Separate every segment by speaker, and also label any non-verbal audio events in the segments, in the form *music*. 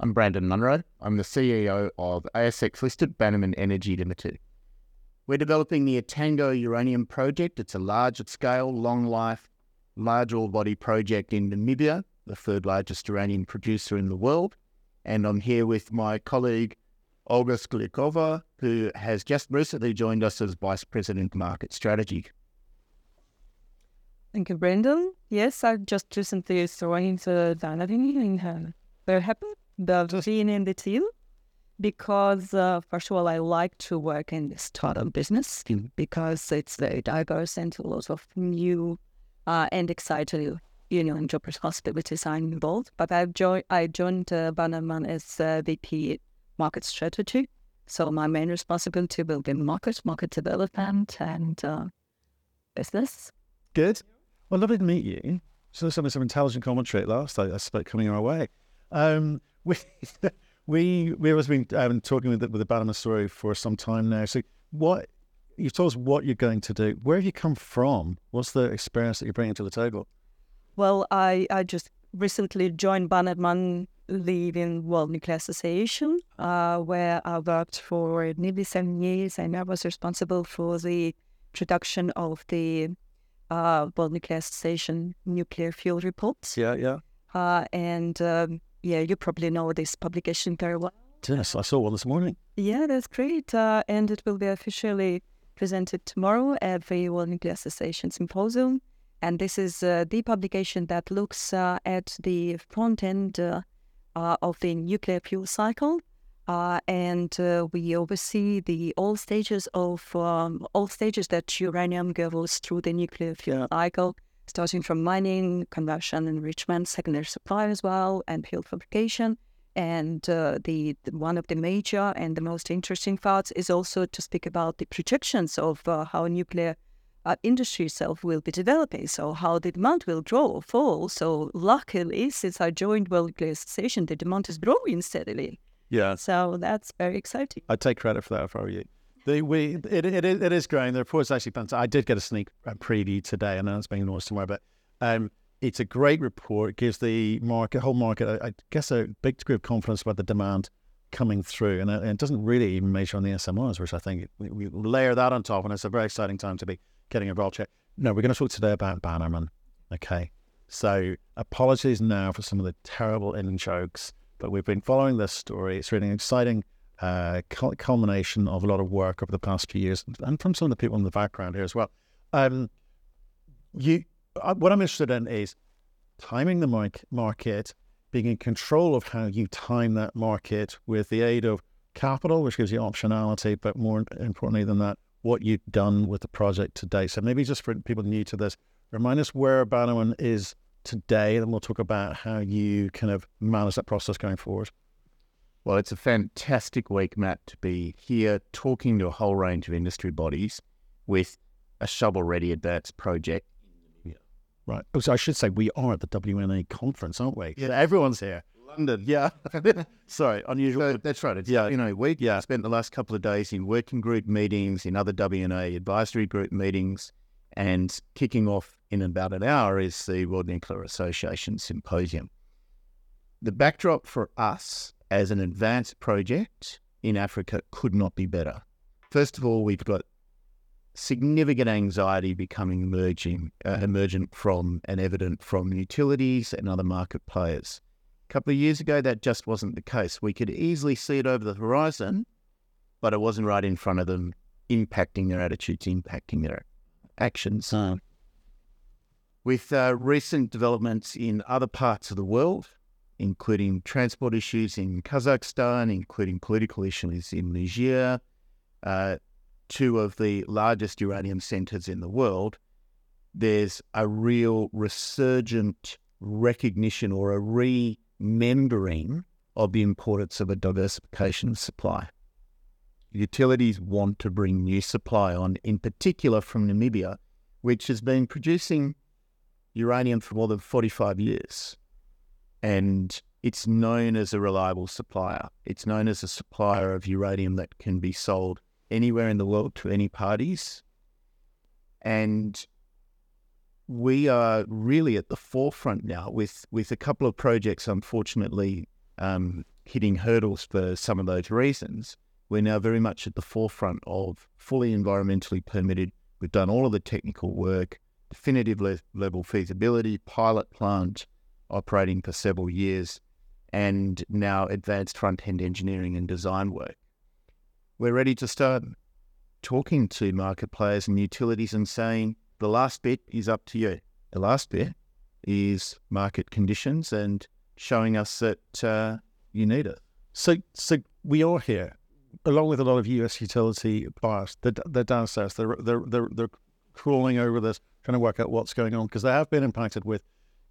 Speaker 1: I'm Brandon Munro. I'm the CEO of ASX listed Bannerman Energy Limited. We're developing the Etango Uranium Project. It's a large scale, long life, large ore body project in Namibia, the third largest uranium producer in the world. And I'm here with my colleague, Olga Skorlyakova, who has just recently joined us as Vice President Market Strategy.
Speaker 2: Thank you, Brandon. Yes, I just recently joined the Bannerman and uh, very happy the being in the team because uh, first of all, I like to work in the startup business because it's very diverse and a lot of new uh, and exciting you know job responsibilities are involved. But I've joined I joined uh, Bannerman as uh, VP market strategy. So my main responsibility will be market, market development, and uh, business.
Speaker 3: Good. Well, lovely to meet you. So some some intelligent commentary at last. I, I suspect coming our way. Um, *laughs* we we we have been um, talking with the, with the Bannerman story for some time now. So what you've told us what you're going to do. Where have you come from? What's the experience that you're bringing to the table?
Speaker 2: Well, I I just recently joined Bannerman leading World Nuclear Association, uh, where I worked for nearly seven years, and I was responsible for the production of the uh, World Nuclear Association nuclear fuel reports.
Speaker 3: Yeah, yeah.
Speaker 2: Uh, and um, yeah, you probably know this publication very well.
Speaker 3: Yes, I saw one this morning.
Speaker 2: Yeah, that's great. Uh, and it will be officially presented tomorrow at the World Nuclear Association Symposium. And this is uh, the publication that looks uh, at the front end uh, uh, of the nuclear fuel cycle. Uh, and we oversee the all stages of um, all stages that uranium goes through the nuclear fuel cycle starting from mining, conversion, enrichment, secondary supply as well, and fuel fabrication. And uh, the, the, one of the major and the most interesting parts is also to speak about the projections of uh, how nuclear uh, industry itself will be developing. So how the demand will grow or fall. So luckily, since I joined World Nuclear Association, the demand is growing steadily.
Speaker 3: Yeah.
Speaker 2: So that's very exciting.
Speaker 3: I take credit for that if I were you. The, we it, it, it is growing. The report's actually fantastic. I did get a sneak preview today. I know it's being launched tomorrow, but um, it's a great report. It gives the market, whole market, I, I guess, a big degree of confidence about the demand coming through. And it, and it doesn't really even measure on the SMRs, which I think we, we, layer that on top, and it's a very exciting time to be getting involved here. No, we're going to talk today about Bannerman. Okay. So apologies now for some of the terrible in jokes, but we've been following this story. It's really exciting uh, culmination of a lot of work over the past few years, and from some of the people in the background here as well. Um, you, uh, what I'm interested in is timing the mark- market, being in control of how you time that market with the aid of capital, which gives you optionality, but more importantly than that, what you've done with the project today. So maybe just for people new to this, remind us where Bannerman is today, and we'll talk about how you kind of manage that process going forward.
Speaker 1: Well, it's a fantastic week, Matt, to be here talking to a whole range of industry bodies with a shovel ready advanced project. Yeah.
Speaker 3: Right. Oh, so I should say we are at the WNA conference, aren't we?
Speaker 1: Yeah, everyone's here.
Speaker 3: London. Yeah. *laughs* Sorry, unusual.
Speaker 1: So that's right. It's, yeah. You know, we yeah. spent the last couple of days in working group meetings, in other WNA advisory group meetings, and kicking off in about an hour is the World Nuclear Association Symposium. The backdrop for us as an advanced project in Africa could not be better. First of all, we've got significant anxiety becoming emerging, uh, emergent from and evident from utilities and other market players. A couple of years ago, that just wasn't the case. We could easily see it over the horizon, but it wasn't right in front of them, impacting their attitudes, impacting their actions. With uh, recent developments in other parts of the world, including transport issues in Kazakhstan, including political issues in Niger, uh, two of the largest uranium centers in the world, there's a real resurgent recognition or a remembering of the importance of a diversification of supply. Utilities want to bring new supply on, in particular from Namibia, which has been producing uranium for more than 45 years and it's known as a reliable supplier. It's known as a supplier of uranium that can be sold anywhere in the world to any parties. And we are really at the forefront now with, with a couple of projects, unfortunately, um, hitting hurdles for some of those reasons, we're now very much at the forefront of fully environmentally permitted. We've done all of the technical work, definitive le- level feasibility, pilot plant operating for several years, and now advanced front end engineering and design work. We're ready to start talking to market players and utilities and saying the last bit is up to you. The last bit is market conditions and showing us that uh, you need it.
Speaker 3: So, so we are here, along with a lot of US utility buyers. They're, they're downstairs. They're, they're they're they're crawling over this, trying to work out what's going on because they have been impacted with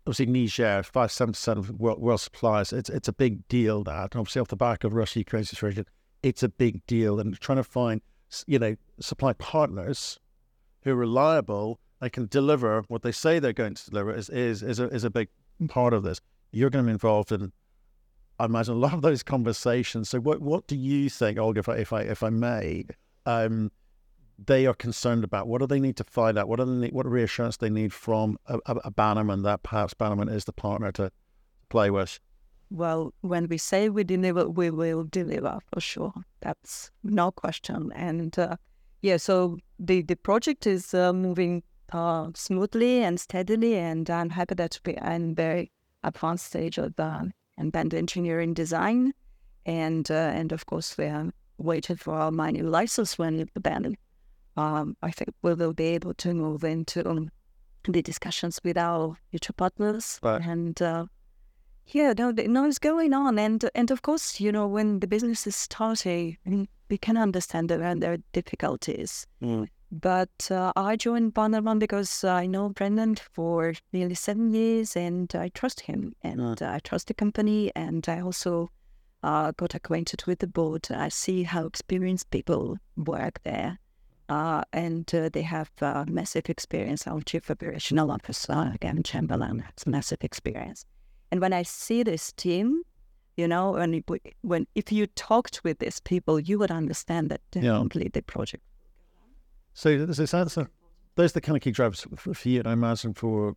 Speaker 3: obviously Niger, five seven percent of world, world supplies. It's it's a big deal that obviously off the back of Russia Ukraine situation, it's a big deal and trying to find you know supply partners who are reliable they can deliver what they say they're going to deliver is is is a, is a big part of this. You're going to be involved in, I imagine, a lot of those conversations. So, what what do you think, Olga, if I if I, if I may, um, they are concerned about? What do they need to find out? What do they need, what reassurance they need from a, a, a Bannerman that perhaps Bannerman is the partner to play with?
Speaker 2: Well, when we say we deliver, we will deliver for sure. That's no question. And uh, yeah, so the the project is uh, moving uh, smoothly and steadily, and I'm happy that we are in very advanced stage of the embedded engineering design, and uh, and of course we are waiting for our mining license when it's abandoned. Um, I think we will be able to move into um, the discussions with our future partners
Speaker 3: Right.
Speaker 2: and. Uh, yeah, no, no, it's going on, and and of course, you know, when the business is starting, mm, we can understand are, there are difficulties.
Speaker 3: Mm.
Speaker 2: But uh, I joined Bannerman because I know Brandon for nearly seven years, and I trust him, and I trust the company, and I also uh, got acquainted with the board. I see how experienced people work there. Uh, and uh, they have uh, massive experience. Our chief operational officer, Gavin, Chamberlain, has massive experience. And when I see this team, you know, when it- when if you talked with these people, you would understand that
Speaker 3: Yeah.
Speaker 2: definitely the project.
Speaker 3: So there's this answer. Those are the kind of key drivers for, for you, and I imagine for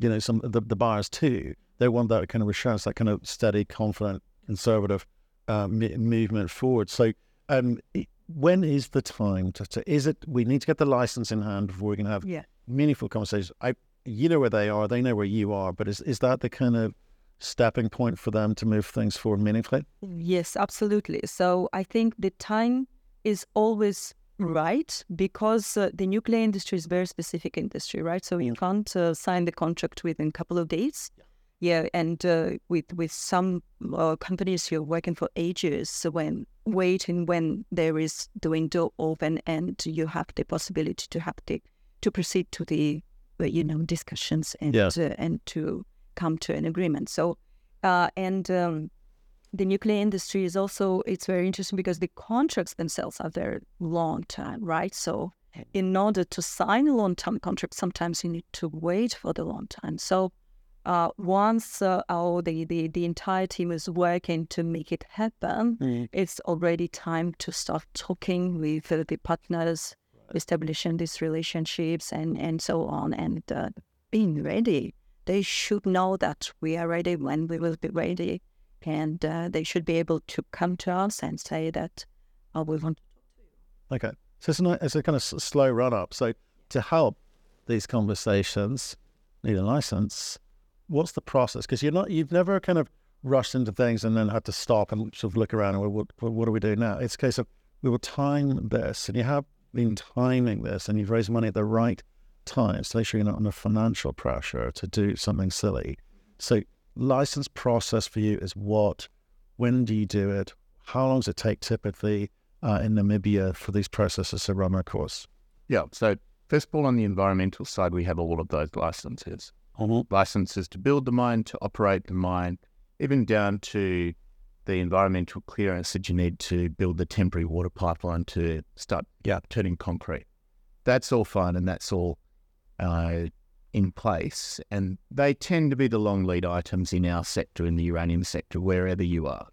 Speaker 3: you know some of the, the buyers too. They want that kind of assurance, that kind of steady, confident, conservative uh, m- movement forward. So, um, when is the time to, to? Is it we need to get the license in hand before we can have
Speaker 2: Yeah.
Speaker 3: meaningful conversations? I, you know where they are, they know where you are, but is is that the kind of stepping point for them to move things forward meaningfully?
Speaker 2: Yes, absolutely. So I think the time is always right because uh, the nuclear industry is a very specific industry, right? So you can't uh, sign the contract within a couple of days. Yeah, and uh, with with some uh, companies you're working for ages, so when waiting when there is the window open and you have the possibility to have the to proceed to the uh, you know discussions and
Speaker 3: Yeah.
Speaker 2: uh, and to come to an agreement. So uh, and um, the nuclear industry is also it's very interesting because the contracts themselves are very long term, right? So in order to sign a long term contract, sometimes you need to wait for the long time. So uh, once uh, our the, the the entire team is working to make it happen, it's already time to start talking with uh, the partners, establishing these relationships, and and so on, and uh, being ready. They should know that we are ready when we will be ready, and uh, they should be able to come to us and say that oh, we want. To.
Speaker 3: Okay. So it's a, ni- it's a kind of slow run up. So to help these conversations, need a license. What's the process? Because you're not, you've never kind of rushed into things and then had to stop and sort of look around and what, what, what do we do now? It's a case of we will time this, and you have been timing this, and you've raised money at the right time to make sure you're not under financial pressure to do something silly. So license process for you is what? When do you do it? How long does it take typically? uh, in Namibia for these processes to run their course.
Speaker 1: Yeah. So first of all, on the environmental side, we have all of those licenses. Licenses to build the mine, to operate the mine, even down to the environmental clearance that you need to build the temporary water pipeline to start
Speaker 3: Yeah.
Speaker 1: turning concrete. That's all fine and that's all uh, in place. And they tend to be the long lead items in our sector, in the uranium sector, wherever you are.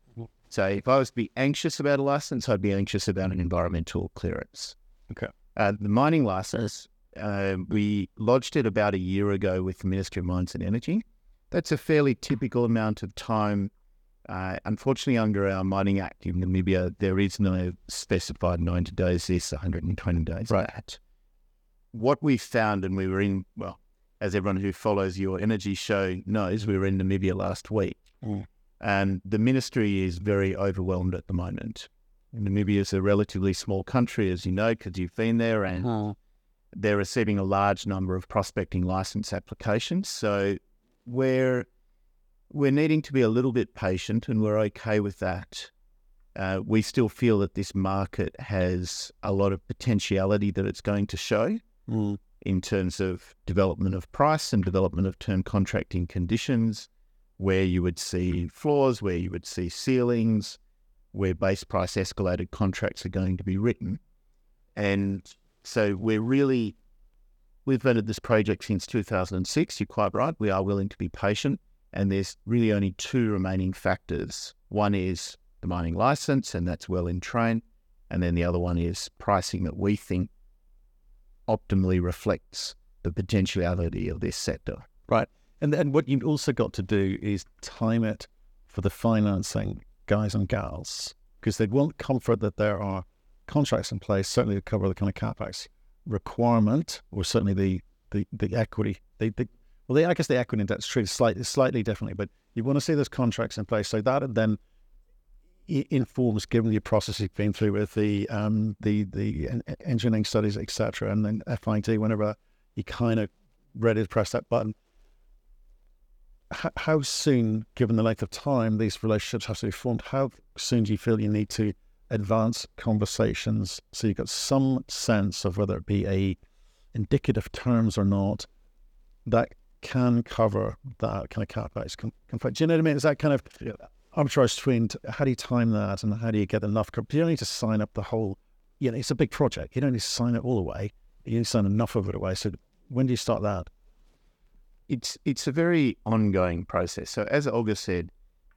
Speaker 1: So if I was to be anxious about a license, I'd be anxious about an environmental clearance.
Speaker 3: Okay.
Speaker 1: Uh, the mining license, uh, we lodged it about a year ago with the Ministry of Mines and Energy. That's a fairly typical amount of time Uh, unfortunately, under our Mining Act in Namibia, there is no specified 90 days this, 120 days
Speaker 3: Right.
Speaker 1: that. What we found, and we were in, well, as everyone who follows your energy show knows, we were in Namibia last week.
Speaker 3: Mm.
Speaker 1: And the ministry is very overwhelmed at the moment. Namibia is a relatively small country, as you know, because you've been there, and they're receiving a large number of prospecting license applications. So we're we're needing to be a little bit patient, and we're okay with that. Uh, we still feel that this market has a lot of potentiality that it's going to show
Speaker 3: Mm.
Speaker 1: in terms of development of price and development of term contracting conditions, where you would see floors, where you would see ceilings, where base price escalated contracts are going to be written. And so we're really, we've vetted this project since 2006. You're quite right. We are willing to be patient. And there's really only two remaining factors. One is the mining license, and that's well in train. And then the other one is pricing that we think optimally reflects the potentiality of this sector. Right.
Speaker 3: And then what you've also got to do is time it for the financing guys and gals, because they want comfort that there are contracts in place, certainly to cover the kind of capex requirement, or certainly the the, the equity. The, the, well, the, I guess the equity debt's treated slightly slightly differently, but you want to see those contracts in place so that then informs, given the process you've been through with the um, the the engineering studies, etc., and then FID, whenever you kind of ready to press that button how soon, given the length of time these relationships have to be formed, how soon do you feel you need to advance conversations so you've got some sense of whether it be a indicative terms or not that can cover that kind of con- conflict? Do you know what I mean? Is that kind of arbitrage between how do you time that and how do you get enough? You don't need to sign up the whole. You know, it's a big project. You don't need to sign it all away. You need to sign enough of it away. So when do you start that?
Speaker 1: it's it's a very ongoing process. So as Olga said,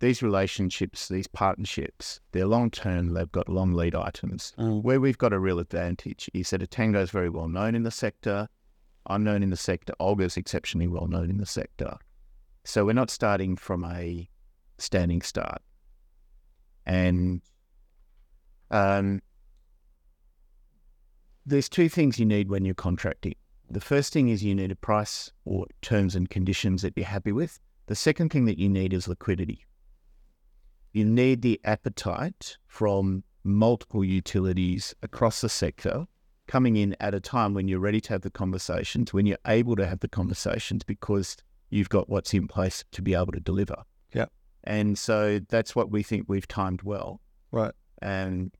Speaker 1: these relationships, these partnerships, they're long term. They've got long lead items. Where we've got a real advantage is that Etango is very well known in the sector. I'm known in the sector. Olga's exceptionally well known in the sector. So we're not starting from a standing start. And um, there's two things you need when you're contracting. The first thing is you need a price or terms and conditions that you're happy with. The second thing that you need is liquidity. You need the appetite from multiple utilities across the sector coming in at a time when you're ready to have the conversations, when you're able to have the conversations because you've got what's in place to be able to deliver.
Speaker 3: Yeah.
Speaker 1: And so that's what we think we've timed well.
Speaker 3: Right.
Speaker 1: And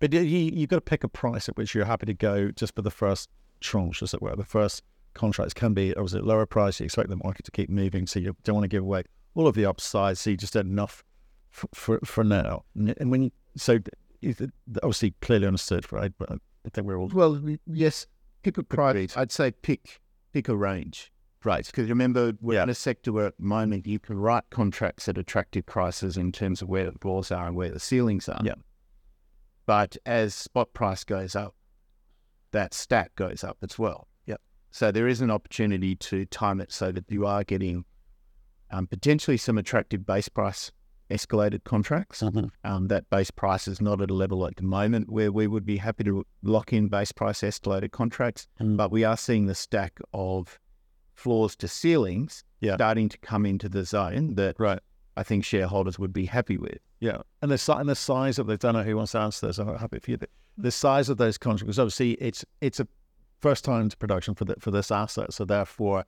Speaker 3: But you, you- you've got to pick a price at which you're happy to go just for the first tranche, as it were. The first contracts can be obviously at lower price. You expect the market to keep moving, so you don't want to give away all of the upside. So you just had enough for, for, for now. And when you, so is it obviously clearly understood, right? But I think we're all
Speaker 1: Well, yes, pick a price. I'd say pick pick a range. Right. Because remember, we're
Speaker 3: Yeah.
Speaker 1: in a sector where at the moment you can write contracts at attractive prices in terms of where the floors are and where the ceilings are.
Speaker 3: Yeah.
Speaker 1: But as spot price goes up, that stack goes up as well.
Speaker 3: Yep.
Speaker 1: So there is an opportunity to time it so that you are getting um, potentially some attractive base price escalated contracts. Um, that base price is not at a level at the moment where we would be happy to lock in base price escalated contracts,
Speaker 3: Mm.
Speaker 1: but we are seeing the stack of floors to ceilings
Speaker 3: Yeah.
Speaker 1: starting to come into the zone that
Speaker 3: right.
Speaker 1: I think shareholders would be happy with.
Speaker 3: Yeah, and the and the size of the I don't know who wants to answer this. I'm happy for you. The, size of those contracts, because obviously it's it's a first time to production for the, for this asset, so therefore,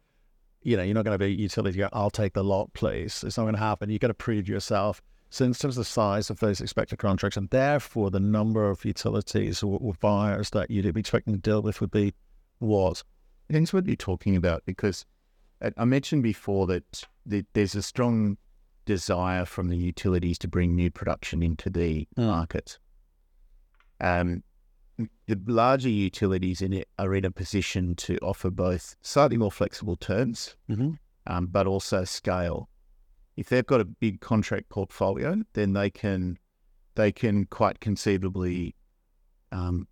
Speaker 3: you know, you're not going to be utility. I'll take the lot, please. It's not going to happen. You've got to prove yourself. So in terms of the size of those expected contracts, and therefore the number of utilities or, or buyers that you'd be expecting to deal with would be what?
Speaker 1: Depends what you're talking about because I- I mentioned before that there's a strong desire from the utilities to bring new production into the market. Um, the larger utilities in it are in a position to offer both slightly more flexible terms,
Speaker 3: Mm-hmm.
Speaker 1: um, but also scale. If they've got a big contract portfolio, then they can they can quite conceivably um,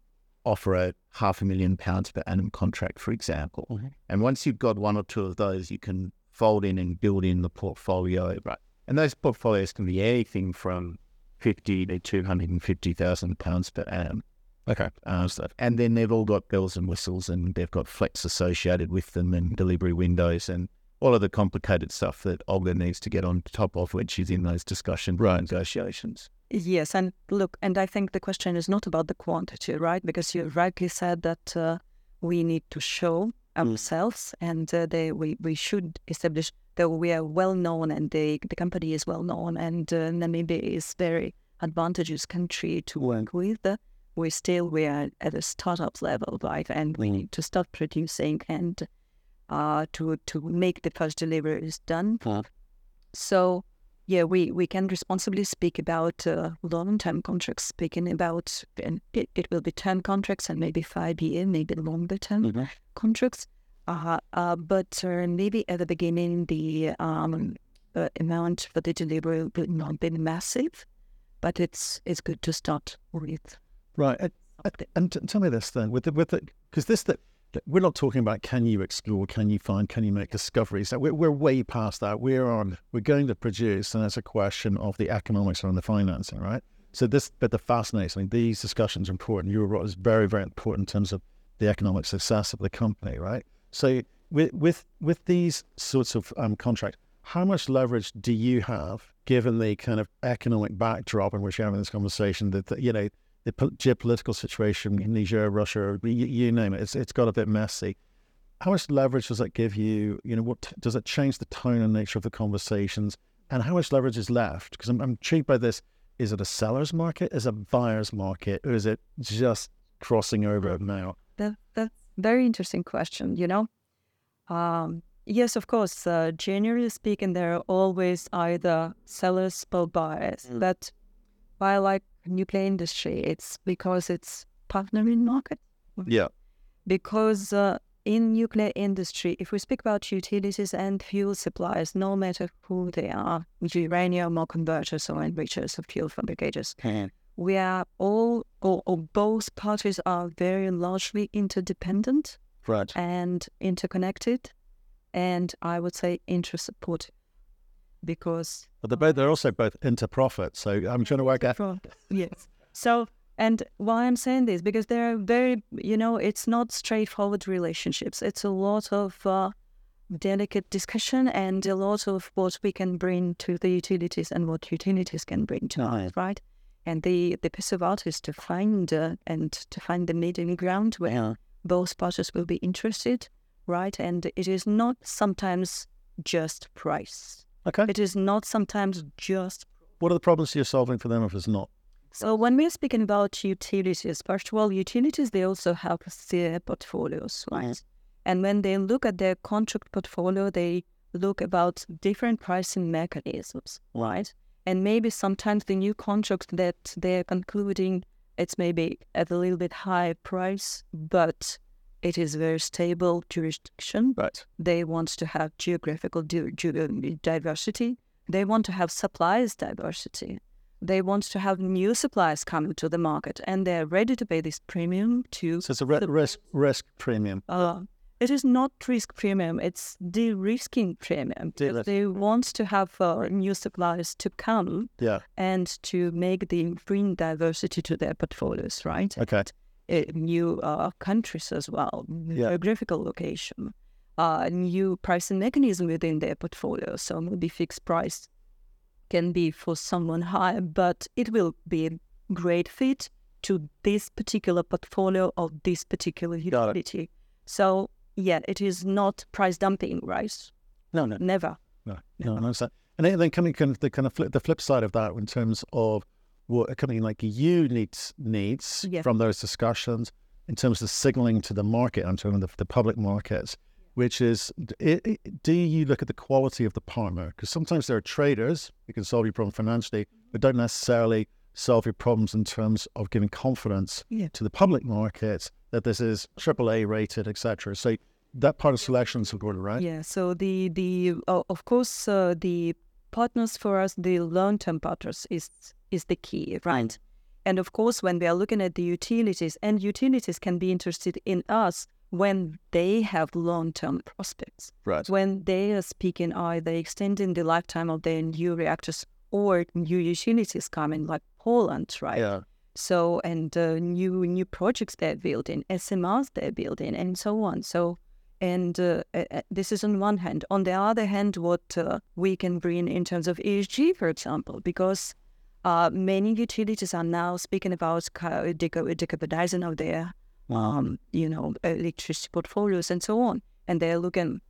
Speaker 1: offer a half a million pounds per annum contract, for example.
Speaker 3: Mhm.
Speaker 1: And once you've got one or two of those, you can fold in and build in the portfolio Right. And those portfolios can be anything from 50 to 250,000 pounds per annum.
Speaker 3: Okay.
Speaker 1: Uh, so- and then they've all got bells and whistles and they've got flex associated with them and delivery windows and all of the complicated stuff that Olga needs to get on top of when she's in those discussions
Speaker 3: Right.
Speaker 1: negotiations.
Speaker 2: Yes, and look, and I think the question is not about the quantity, right? Because you rightly said that uh, we need to show ourselves, and uh, they, we we should establish that we are well known, and the the company is well known, and uh, Namibia is very advantageous country to work with. We still we are at a startup level, right? And we need to start producing and uh, to to make the first deliveries done. So yeah, we, we can responsibly speak about uh, long-term contracts, speaking about, and it, it will be term contracts and maybe five-year, maybe longer-term contracts. Uh, uh, but uh, maybe at the beginning, the um, uh, amount for the delivery will not be massive, but it's it's good to start with.
Speaker 3: Right. And, and t- tell me this then, with the with the because this that we're not talking about can you explore, can you find, can you make discoveries. We're, we're way past that. We're on. We're going to produce, and it's a question of the economics and the financing, right? So this, but the fascinating. These discussions are important. Your role is very, very important in terms of the economic success of the company, right? So with with with these sorts of um, contracts, how much leverage do you have given the kind of economic backdrop in which you're having this conversation? That, that you know the po- geopolitical situation, Niger, Russia, you, you name it, it's it's got a bit messy. How much leverage does that give you? You know, what t- does it change the tone and nature of the conversations? And how much leverage is left? Because I'm, I'm intrigued by this. Is it a seller's market? Is it a buyer's market? Or is it just crossing over now?
Speaker 2: That that's very interesting question. You know, um, yes, of course. Uh, generally speaking, there are always either sellers or buyers.
Speaker 3: Mm.
Speaker 2: But I like nuclear industry? It's because it's partnering market.
Speaker 3: Yeah.
Speaker 2: because uh, in nuclear industry, if we speak about utilities and fuel suppliers, no matter who they are, uranium or converters or enrichers or fuel fabricators, we are all or, or both parties are very largely interdependent
Speaker 3: Right.
Speaker 2: and interconnected, and I would say inter-supportive because
Speaker 3: But they're both they're also both into profit. So I'm trying to work out.
Speaker 2: Yes. So, and why I'm saying this because they're very, you know, it's not straightforward relationships. It's a lot of uh, delicate discussion and a lot of what we can bring to the utilities and what utilities can bring to us, right? And the the piece of art is to find uh, and to find the middle ground where both parties will be interested, right? And it is not sometimes just price.
Speaker 3: Okay.
Speaker 2: It is not sometimes just
Speaker 3: What are the problems you're solving for them if it's not?
Speaker 2: so when we're speaking about utilities, first of all, utilities they also have their portfolios, right? Mm-hmm. And when they look at their contract portfolio, they look about different pricing mechanisms, right? And maybe sometimes the new contract that they're concluding, it's maybe at a little bit higher price, but it is a very stable jurisdiction.
Speaker 3: Right.
Speaker 2: They want to have geographical di- ge- diversity. They want to have supplies diversity. They want to have new supplies coming to the market, and they're ready to pay this premium to.
Speaker 3: So it's a
Speaker 2: the-
Speaker 3: risk risk premium.
Speaker 2: Uh, it is not risk premium; it's de-risking premium. because
Speaker 3: De-risk.
Speaker 2: They want to have uh, new suppliers to come
Speaker 3: Yeah.
Speaker 2: and to make the bring diversity to their portfolios, right?
Speaker 3: Okay.
Speaker 2: uh, new uh, countries as well,
Speaker 3: Yeah.
Speaker 2: geographical location, uh, new pricing mechanism within their portfolio. So maybe fixed price can be for someone high, but it will be a great fit to this particular portfolio of this particular utility. So yeah, it is not price dumping, right?
Speaker 3: No, no,
Speaker 2: Never.
Speaker 3: no, no. Understand. And then, then coming kind of the kind of flip, the flip side of that in terms of what a company like you needs needs
Speaker 2: Yeah.
Speaker 3: from those discussions in terms of signaling to the market, I'm talking the, the public markets, which is i i do you look at the quality of the partner? Because sometimes there are traders who can solve your problem financially, but don't necessarily solve your problems in terms of giving confidence
Speaker 2: Yeah.
Speaker 3: to the public markets that this is AAA rated, etc. So that part of selection is important, right?
Speaker 2: Yeah. So the the uh, of course uh, the partners for us, the long term partners is is the key, right? And of course, when we are looking at the utilities, and utilities can be interested in us when they have long-term prospects.
Speaker 3: Right.
Speaker 2: When they are speaking either extending the lifetime of their new reactors or new utilities coming, like Poland, right?
Speaker 3: Yeah.
Speaker 2: So and uh, new new projects they're building, SMRs they're building, and so on. So and uh, uh, this is on one hand. On the other hand, what uh, we can bring in terms of ESG, for example, because uh, many utilities are now speaking about decarbonizing of their um, you know electricity portfolios and so on, and they're looking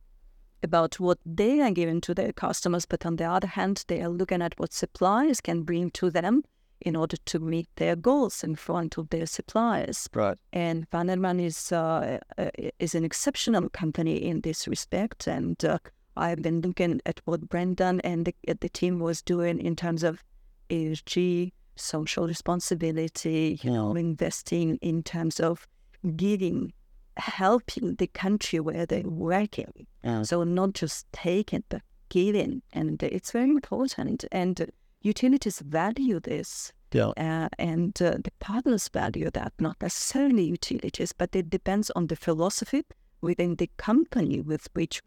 Speaker 2: about what they are giving to their customers. But on the other hand, they are looking at what suppliers can bring to them in order to meet their goals in front of their suppliers.
Speaker 3: Right.
Speaker 2: And Bannerman is uh, uh, is an exceptional company in this respect. And uh, I've been looking at what Brandon and the, the team was doing in terms of ESG, social responsibility, you know, investing in terms of giving, helping the country where they're working. So not just taking, but giving. And it's very important. And utilities value this.
Speaker 3: Yeah.
Speaker 2: Uh, and uh, the partners value that, not necessarily utilities, but it depends on the philosophy within the company with which.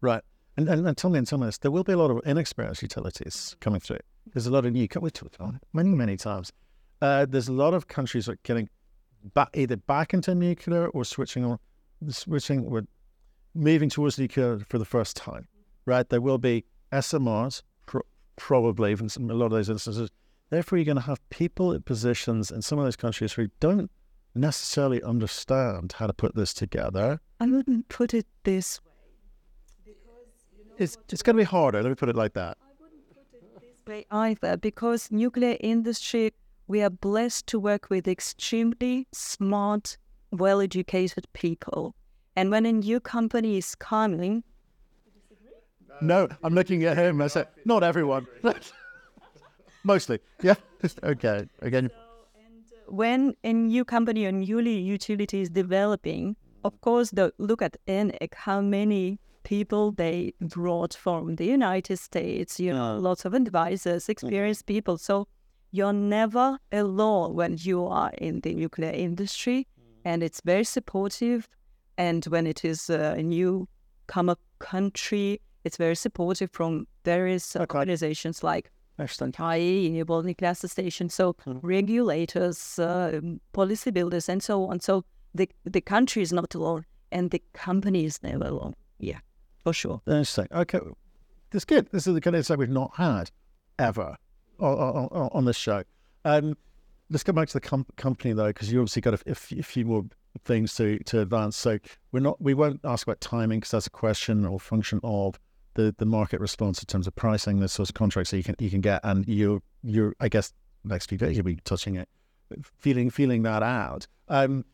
Speaker 3: Right. And, and, and tell me, and tell me this, there will be a lot of inexperienced utilities coming through. There's a lot of new, we talked about it many, many times. Uh, there's a lot of countries that are getting back, either back into nuclear or switching on, switching or moving towards nuclear for the first time, right? There will be SMRs, pro- probably, in some, a lot of those instances. Therefore, you're going to have people in positions in some of those countries who don't necessarily understand how to put this together.
Speaker 2: I wouldn't put it this way.
Speaker 3: It's, it's going to be harder. Let me put it like that.
Speaker 2: Way either because nuclear industry we are blessed to work with extremely smart well-educated people and when a new company is coming
Speaker 3: No, I'm looking at him. I said, not everyone. *laughs* Mostly. Yeah. okay. Again.
Speaker 2: Uh, when a new company or newly utility is developing of course the look at ENEC how many people they brought from the united states you know lots of advisors mm. experienced people. So you're never alone when you are in the nuclear industry mm. and it's very supportive. And when it is a new come country it's very supportive from various organizations like. IAEA, World Nuclear Station, so mm. regulators, uh, policy builders, and so on. So the the country is not alone, and the company is never alone. Yeah, for sure.
Speaker 3: Interesting. Okay. That's good. This is the kind of insight we've not had ever on, on, on this show. Um, let's go back to the com- company though, because you obviously got a, a, few, few more things to, to advance. So we're not we won't ask about timing because that's a question or function of the, the market response in terms of pricing the sorts of contracts that you can you can get, and you you're I guess next few days you'll be touching it, feeling feeling that out. Um,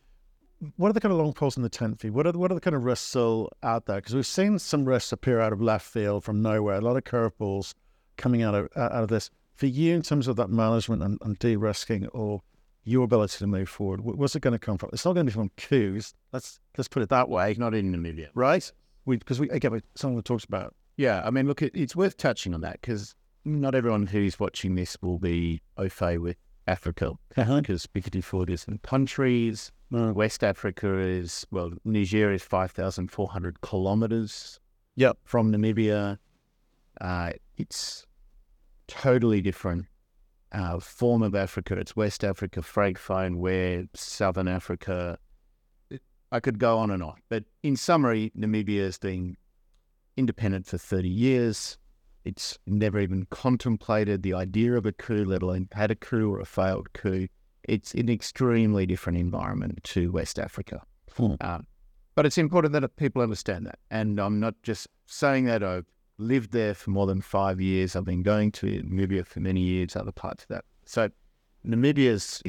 Speaker 3: what are the kind of long poles in the tent for you? What are the, what are the kind of risks still out there? Because we've seen some risks appear out of left field from nowhere. A lot of curveballs coming out of out of this. For you, in terms of that management and, and de-risking, or your ability to move forward, what's it going to come from? It's not going to be from coups. Let's let's put it that way,
Speaker 1: Not in Namibia.
Speaker 3: right? Because we again someone talks about
Speaker 1: Yeah, I mean, look, it, it's worth touching on that because not everyone who's watching this will be au fait with Africa uh-huh. because Ford is in countries. West Africa is, well, Niger is 5,400 kilometers
Speaker 3: Yep.
Speaker 1: from Namibia. Uh, it's totally different uh, form of Africa. It's West Africa, Francophone, where Southern Africa. It, I could go on and on. But in summary, Namibia has been independent for 30 years. It's never even contemplated the idea of a coup, let alone had a coup or a failed coup. It's an extremely different environment to West Africa.
Speaker 3: Hmm.
Speaker 1: Um, but it's important that people understand that. And I'm not just saying that. I've lived there for more than five years. I've been going to Namibia for many years, other parts of that. So Namibia's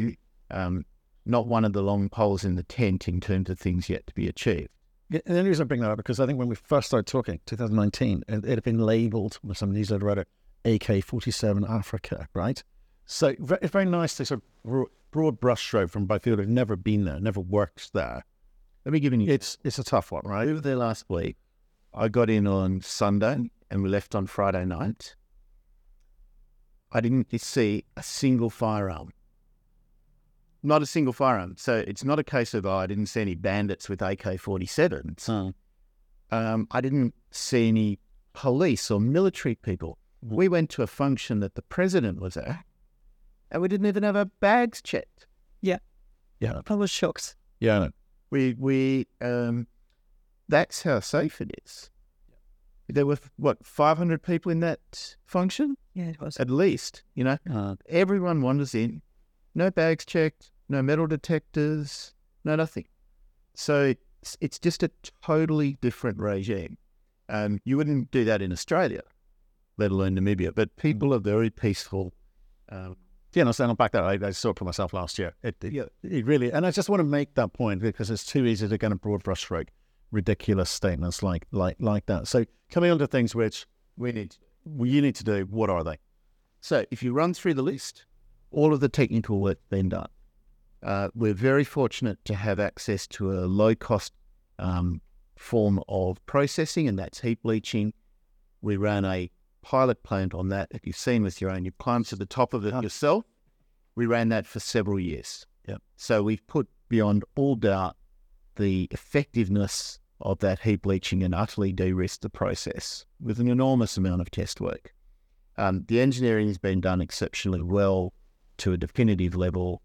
Speaker 1: um, not one of the long poles in the tent in terms of things yet to be achieved.
Speaker 3: Yeah, And the reason I bring that up because I think when we first started talking, 2019, it, it had been labelled with some newsletter writer AK-47 Africa, right? So it's very nice to sort of broad, brushstroke from Byfield. who've never been there, never worked there.
Speaker 1: Let me give you
Speaker 3: It's it's a tough one, right?
Speaker 1: We were there last week. I got in on Sunday and we left on Friday night. I didn't see a single firearm. not a single firearm. So it's not a case of oh, I didn't see any bandits with AK forty sevens. Um, I didn't see any police or military people. We went to a function that the president was at, and we didn't even have our bags checked. Yeah. Yeah.
Speaker 2: I was shocked.
Speaker 3: Yeah,
Speaker 1: We we um, that's how safe it is. There were what five hundred people in that function
Speaker 2: Yeah, it was.
Speaker 1: at least. You know,
Speaker 3: Uh,
Speaker 1: everyone wanders in, no bags checked, no metal detectors, no nothing. So it's, it's just a totally different regime. Um, you wouldn't do that in Australia, let alone Namibia. But people are very peaceful. Um,
Speaker 3: yeah, no, stand back there. I, I saw it for myself last year. It, it,
Speaker 1: Yeah.
Speaker 3: it really, and I just want to make that point because it's too easy to get a broad brushstroke ridiculous statements like like like that. So coming on to things which
Speaker 1: we need.
Speaker 3: you need to do, what are they?
Speaker 1: So if you run through the list, all of the technical work been done. Uh, we're very fortunate to have access to a low cost um, form of processing, and that's heap leaching. We ran a pilot plant on that that you've seen with your own. You climbed to the top of it yourself. We ran that for several years.
Speaker 3: Yep.
Speaker 1: So we've put beyond all doubt the effectiveness of that heap leaching and utterly de-risked the process with an enormous amount of test work. Um, the engineering has been done exceptionally well to a definitive level.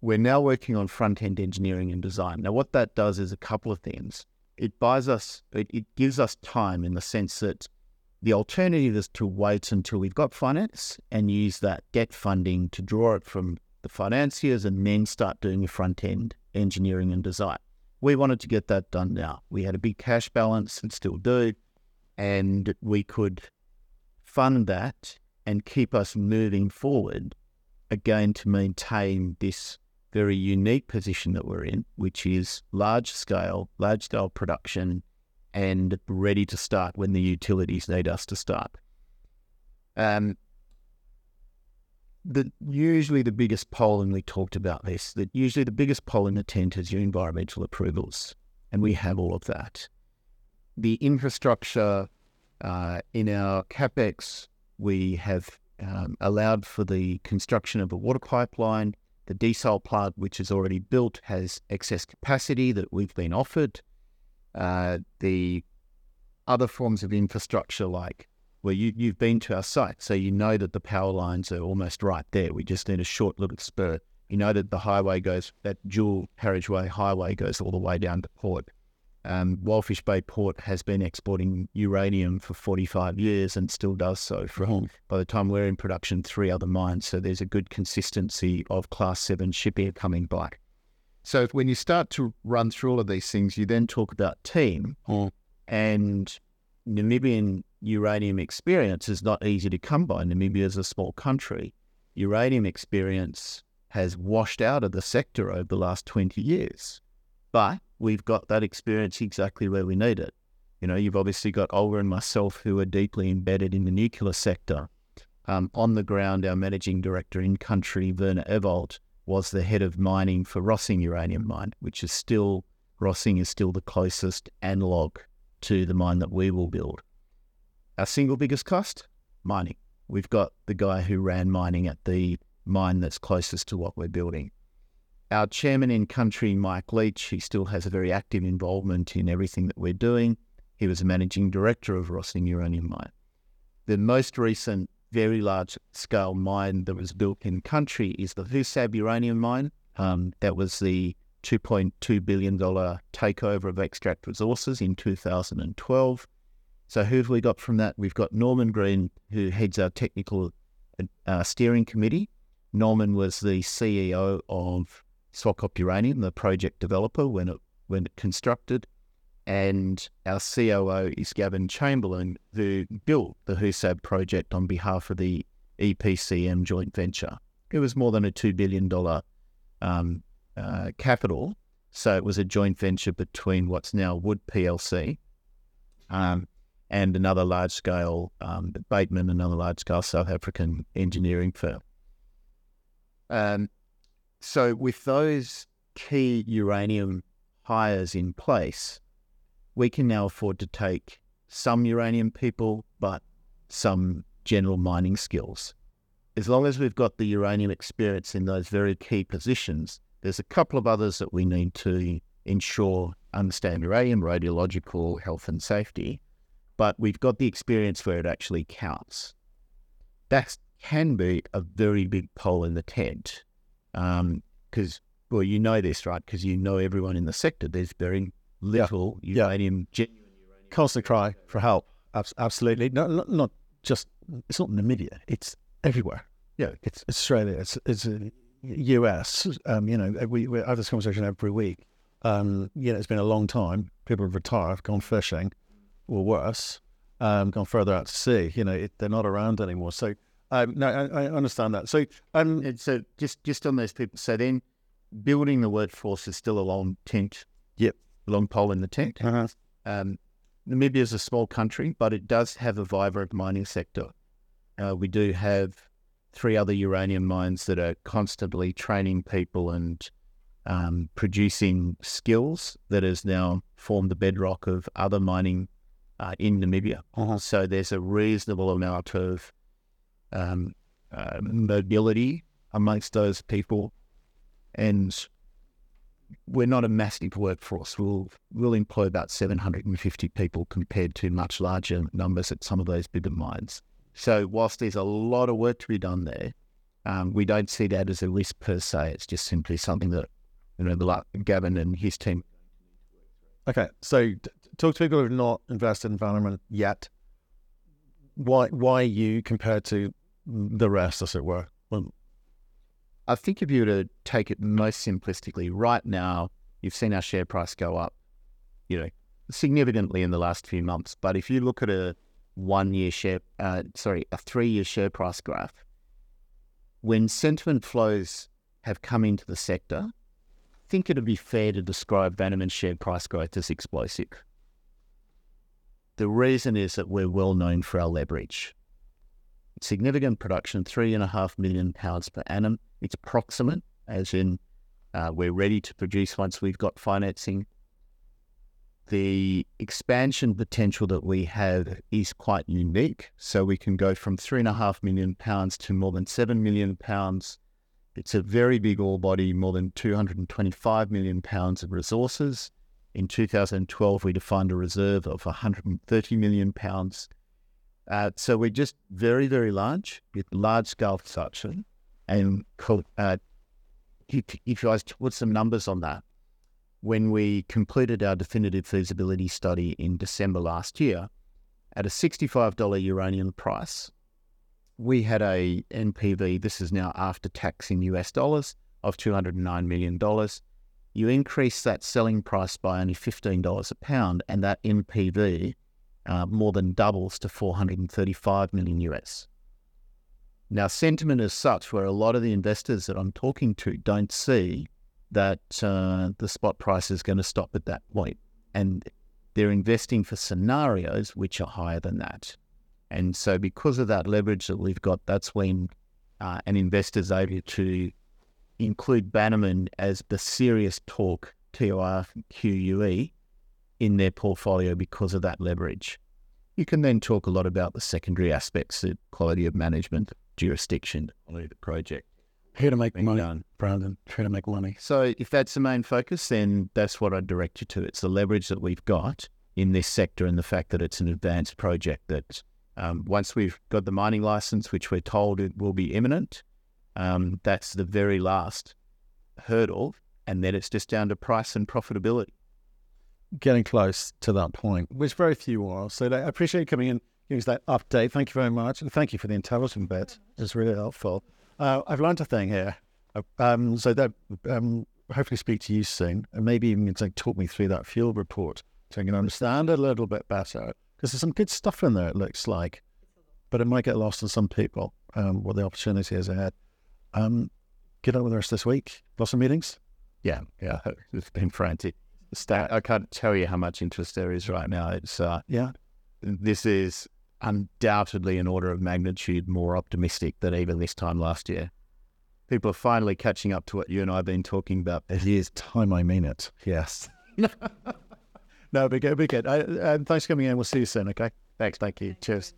Speaker 1: We're now working on front end engineering and design. Now, what that does is a couple of things. It buys us, it, it gives us time in the sense that the alternative is to wait until we've got finance and use that debt funding to draw it from the financiers and then start doing the front end engineering and design. We wanted to get that done now. We had a big cash balance and still do, and we could fund that and keep us moving forward again to maintain this very unique position that we're in, which is large scale, large scale production and ready to start when the utilities need us to start. Um, the usually the biggest poll, and we talked about this, that usually the biggest poll in the tent is your environmental approvals, and we have all of that. The infrastructure uh, in our capex, we have um, allowed for the construction of a water pipeline. The desal plant, which is already built, has excess capacity that we've been offered. Uh, the other forms of infrastructure, like well, you, you've been to our site, so you know that the power lines are almost right there. We just need a short little spur. You know that the highway goes, that dual carriageway highway goes all the way down to port. Um, Walvis Bay Port has been exporting uranium for 45 years and still does so. From by the time we're in production, three other mines. So there's a good consistency of Class Seven shipping coming back. So when you start to run through all of these things, you then talk about team, and Namibian uranium experience is not easy to come by. Namibia is a small country. Uranium experience has washed out of the sector over the last 20 years. But we've got that experience exactly where we need it. You know, you've obviously got Olga and myself who are deeply embedded in the nuclear sector. Um, on the ground, our managing director in country, Werner Ewald, was the head of mining for Rossing Uranium Mine, which is still, Rossing is still the closest analogue to the mine that we will build. Our single biggest cost? Mining. We've got the guy who ran mining at the mine that's closest to what we're building. Our chairman in country, Mike Leach, he still has a very active involvement in everything that we're doing. He was a managing director of Rossing Uranium Mine. The most recent, very large scale mine that was built in country is the Husab Uranium Mine. Um, that was the $2.2 billion takeover of Extract Resources in 2012. So, who have we got from that? We've got Norman Green, who heads our technical uh, steering committee. Norman was the CEO of Swakop Uranium, the project developer when it when it constructed, and our COO is Gavin Chamberlain, who built the Husab project on behalf of the EPCM joint venture. It was more than a two billion dollar um, uh, capital, so it was a joint venture between what's now Wood PLC um, and another large scale um, Bateman, another large scale South African engineering firm. Um, so with those key uranium hires in place, we can now afford to take some uranium people, but some general mining skills. as long as we've got the uranium experience in those very key positions, there's a couple of others that we need to ensure understand uranium, radiological health and safety, but we've got the experience where it actually counts. That can be a very big pole in the tent because, um, well, you know this, right? Because you know everyone in the sector. There's very little
Speaker 3: Yeah.
Speaker 1: uranium, genuine uranium.
Speaker 3: Constant cry for help. Abs- absolutely. No, not, not just, it's not Namibia, it's everywhere. Yeah, it's Australia, it's, it's uh, US. Um, you know, we, we have this conversation every week. Um, you know, it's been a long time. People have retired, gone fishing, or worse, um, gone further out to sea. You know, it, they're not around anymore. So, um, no, I, I understand that. So, um,
Speaker 1: And so just just on those people, so then building the workforce is still a long tent.
Speaker 3: Yep.
Speaker 1: Long pole in the tent.
Speaker 3: uh
Speaker 1: Um, Namibia is a small country, but it does have a vibrant mining sector. Uh, we do have three other uranium mines that are constantly training people and um, producing skills that has now formed the bedrock of other mining uh, in Namibia.
Speaker 3: Uh-huh.
Speaker 1: So there's a reasonable amount of um, uh, mobility amongst those people, and we're not a massive workforce. We'll we'll employ about 750 people compared to much larger numbers at some of those bigger mines. So whilst there's a lot of work to be done there, um, we don't see that as a risk per se. It's just simply something that you know the Gavin and his team.
Speaker 3: Okay, so t- talk to people who have not invested in Bannerman yet. Why why you compared to the rest, as it were? Well,
Speaker 1: I think if you were to take it most simplistically, right now you've seen our share price go up, you know, significantly in the last few months. But if you look at a one-year share, uh, sorry, a three-year share price graph, when sentiment flows have come into the sector, I think it'd be fair to describe Bannerman's share price growth as explosive. The reason is that we're well known for our leverage. Significant production, three and a half million pounds per annum. It's proximate, as in uh, we're ready to produce once we've got financing. The expansion potential that we have is quite unique. So we can go from three and a half million pounds to more than seven million pounds. It's a very big ore body, more than 225 million pounds of resources. In 2012, we defined a reserve of 130 million pounds. Uh, so we're just very, very large with large scale production. And uh, if, if you guys put some numbers on that, when we completed our definitive feasibility study in December last year, at a $65 uranium price, we had a NPV, this is now after tax in US dollars, of $209 million. You increase that selling price by only $15 a pound, and that NPV uh, more than doubles to 435 million US. Now, sentiment is such where a lot of the investors that I'm talking to don't see that uh, the spot price is going to stop at that point. and they're investing for scenarios which are higher than that. And so, because of that leverage that we've got, that's when uh, an investor's able to include Bannerman as the serious talk TORQUE in their portfolio because of that leverage. You can then talk a lot about the secondary aspects, the quality of management, jurisdiction, of the project.
Speaker 3: here to make money,
Speaker 1: done.
Speaker 3: Brandon. Here to make money.
Speaker 1: So if that's the main focus, then that's what I'd direct you to. It's the leverage that we've got in this sector and the fact that it's an advanced project that um, once we've got the mining license, which we're told it will be imminent, um, that's the very last hurdle. And then it's just down to price and profitability.
Speaker 3: Getting close to that point, which very few are. So I appreciate you coming in, giving us that update. Thank you very much, and thank you for the intelligent bit. It's really helpful. Uh, I've learned a thing here. Um, so that um, hopefully speak to you soon, and maybe even talk me through that fuel report so I can understand it a little bit better. Because there's some good stuff in there. It looks like, but it might get lost on some people. Um, what the opportunity is ahead. Um, get on with the rest this week. Lots of meetings.
Speaker 1: Yeah, yeah, *laughs* it's been frantic. Stat, I can't tell you how much interest there is right now. It's uh,
Speaker 3: Yeah.
Speaker 1: this is undoubtedly an order of magnitude more optimistic than even this time last year. People are finally catching up to what you and I have been talking about.
Speaker 3: It is time I mean it. Yes. *laughs* no, be good, be good. I, thanks for coming in. We'll see you soon. Okay.
Speaker 1: Thanks, thank you. Cheers.